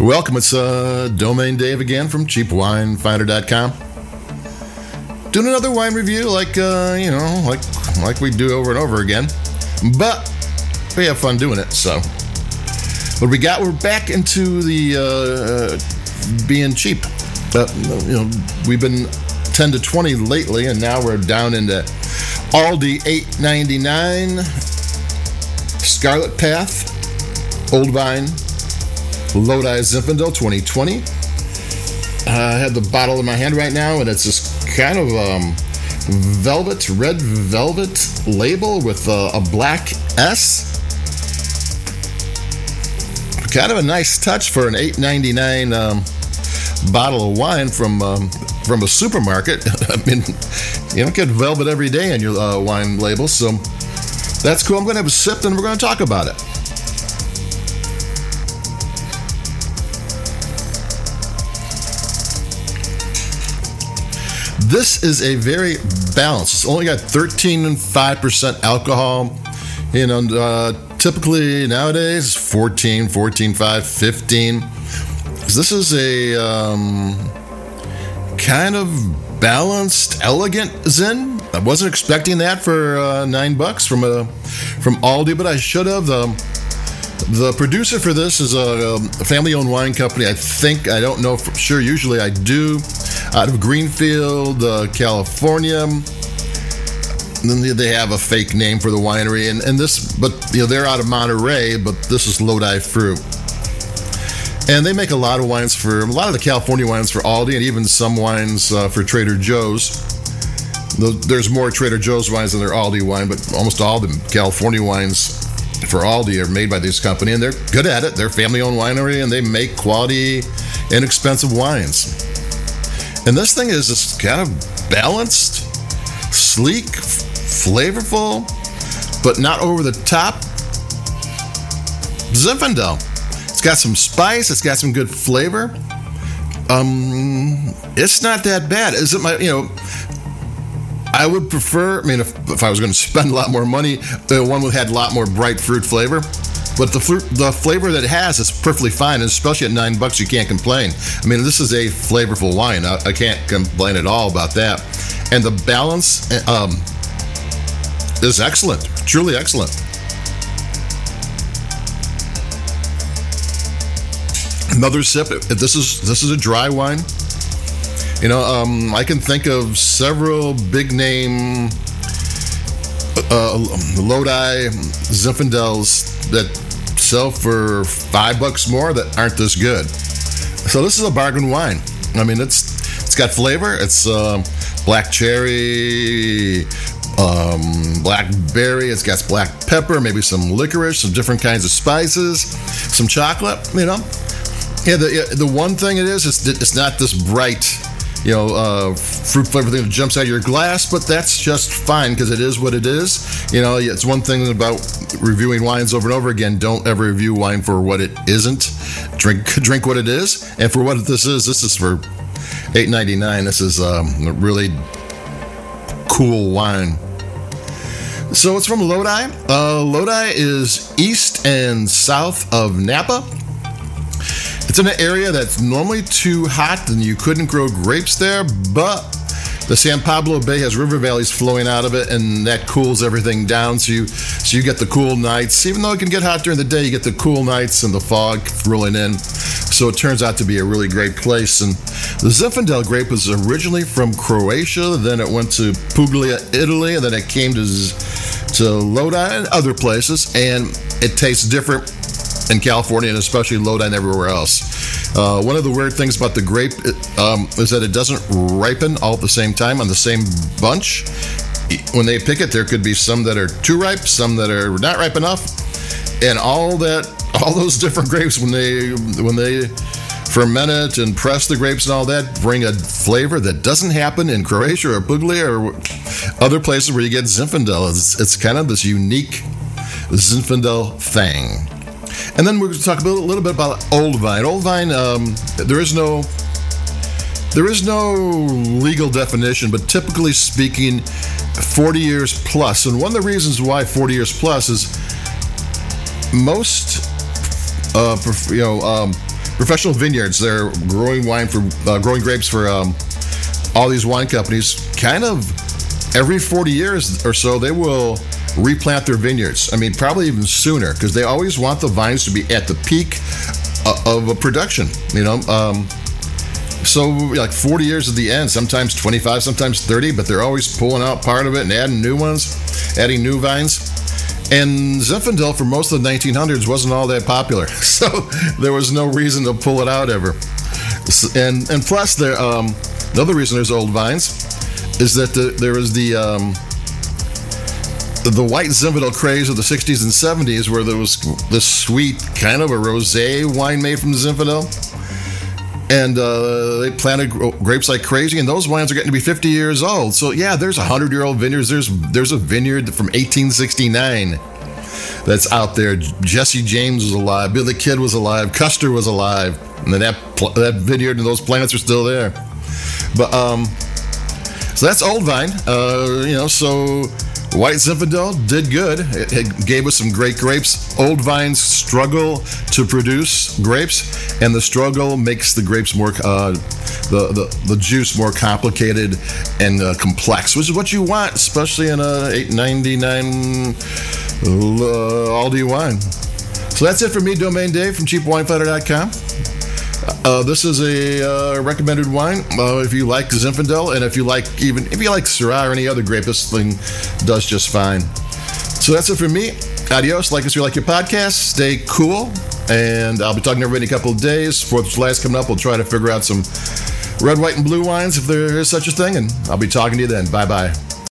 Welcome, it's uh, Domain Dave again from CheapWineFinder.com. Doing another wine review, like uh, you know, like like we do over and over again, but we have fun doing it. So, what we got? We're back into the uh, being cheap. But you know, we've been 10 to 20 lately, and now we're down into Aldi 8.99, Scarlet Path, Old Vine, Lodi Zinfandel 2020. I have the bottle in my hand right now, and it's this kind of um, velvet, red velvet label with uh, a black S. Kind of a nice touch for an 8.99 um, bottle of wine from um, from a supermarket. I mean, you don't get velvet every day on your uh, wine label, so that's cool. I'm going to have a sip, and we're going to talk about it. This is a very balanced. It's only got 13 and 5% alcohol. You know, uh, typically nowadays 14, 14, 5, 15. This is a um, kind of balanced, elegant Zin. I wasn't expecting that for uh, nine bucks from a from Aldi, but I should have. Um, the producer for this is a, a family-owned wine company. I think I don't know for sure. Usually I do, out of Greenfield, uh, California. Then they have a fake name for the winery, and, and this, but you know they're out of Monterey, but this is Lodi Fruit, and they make a lot of wines for a lot of the California wines for Aldi, and even some wines uh, for Trader Joe's. There's more Trader Joe's wines than there Aldi wine, but almost all the California wines for Aldi are made by this company, and they're good at it. They're family-owned winery, and they make quality, inexpensive wines. And this thing is just kind of balanced, sleek, flavorful, but not over the top. Zinfandel. It's got some spice. It's got some good flavor. Um, it's not that bad. Is it my you know? I would prefer. I mean, if, if I was going to spend a lot more money, the one that had a lot more bright fruit flavor. But the fruit, the flavor that it has is perfectly fine, and especially at nine bucks, you can't complain. I mean, this is a flavorful wine. I, I can't complain at all about that. And the balance um, is excellent, truly excellent. Another sip. This is this is a dry wine. You know, um, I can think of several big name uh, Lodi Zinfandels that sell for five bucks more that aren't this good. So this is a bargain wine. I mean, it's it's got flavor. It's um, black cherry, um, blackberry. It's got black pepper, maybe some licorice, some different kinds of spices, some chocolate. You know, yeah. The the one thing it is, it's it's not this bright you know, uh, fruit flavor thing that jumps out of your glass, but that's just fine because it is what it is. You know, it's one thing about reviewing wines over and over again. Don't ever review wine for what it isn't. Drink drink what it is, and for what this is. This is for eight ninety nine. This is um, a really cool wine. So it's from Lodi. Uh, Lodi is east and south of Napa. It's in an area that's normally too hot and you couldn't grow grapes there, but the San Pablo Bay has river valleys flowing out of it, and that cools everything down. So you so you get the cool nights. Even though it can get hot during the day, you get the cool nights and the fog rolling in. So it turns out to be a really great place. And the Zinfandel grape was originally from Croatia, then it went to Puglia, Italy, and then it came to to Lodi and other places, and it tastes different in California and especially Lodi and everywhere else. Uh, one of the weird things about the grape um, is that it doesn't ripen all at the same time on the same bunch. When they pick it, there could be some that are too ripe, some that are not ripe enough, and all that, all those different grapes when they when they ferment it and press the grapes and all that bring a flavor that doesn't happen in Croatia or Puglia or other places where you get Zinfandel. It's, it's kind of this unique Zinfandel thing. And then we're going to talk a little, little bit about Old Vine. Old Vine, um, there is no there is no legal definition, but typically speaking, 40 years plus. And one of the reasons why 40 years plus is most, uh, you know, um, professional vineyards. They're growing wine for uh, growing grapes for um, all these wine companies. Kind of every 40 years or so, they will replant their vineyards. I mean, probably even sooner because they always want the vines to be at the peak uh, of a production. You know. Um, so like 40 years at the end, sometimes 25, sometimes 30, but they're always pulling out part of it and adding new ones, adding new vines. And Zinfandel for most of the 1900s wasn't all that popular, so there was no reason to pull it out ever. And and plus, there um, another reason there's old vines is that the, there was the um, the white Zinfandel craze of the 60s and 70s, where there was this sweet kind of a rosé wine made from Zinfandel and uh, they planted grapes like crazy, and those wines are getting to be 50 years old. So yeah, there's a hundred year old vineyards. There's there's a vineyard from 1869 that's out there. Jesse James was alive. Billy Kidd was alive. Custer was alive, and that that vineyard and those plants are still there. But um, so that's old vine. Uh, you know, so White Zinfandel did good. It, it, gave us some great grapes. Old vines struggle to produce grapes, and the struggle makes the grapes more, uh, the, the, the juice more complicated and uh, complex, which is what you want, especially in a 899 uh, Aldi wine. So that's it for me, Domain Dave from CheapWineFinder.com. Uh, this is a uh, recommended wine uh, if you like Zinfandel, and if you like even if you like Syrah or any other grape, this thing does just fine. So that's it for me. Adios. Like us, you like your podcast. Stay cool, and I'll be talking to everybody in a couple of days. Fourth of is coming up. We'll try to figure out some red, white, and blue wines if there is such a thing, and I'll be talking to you then. Bye bye.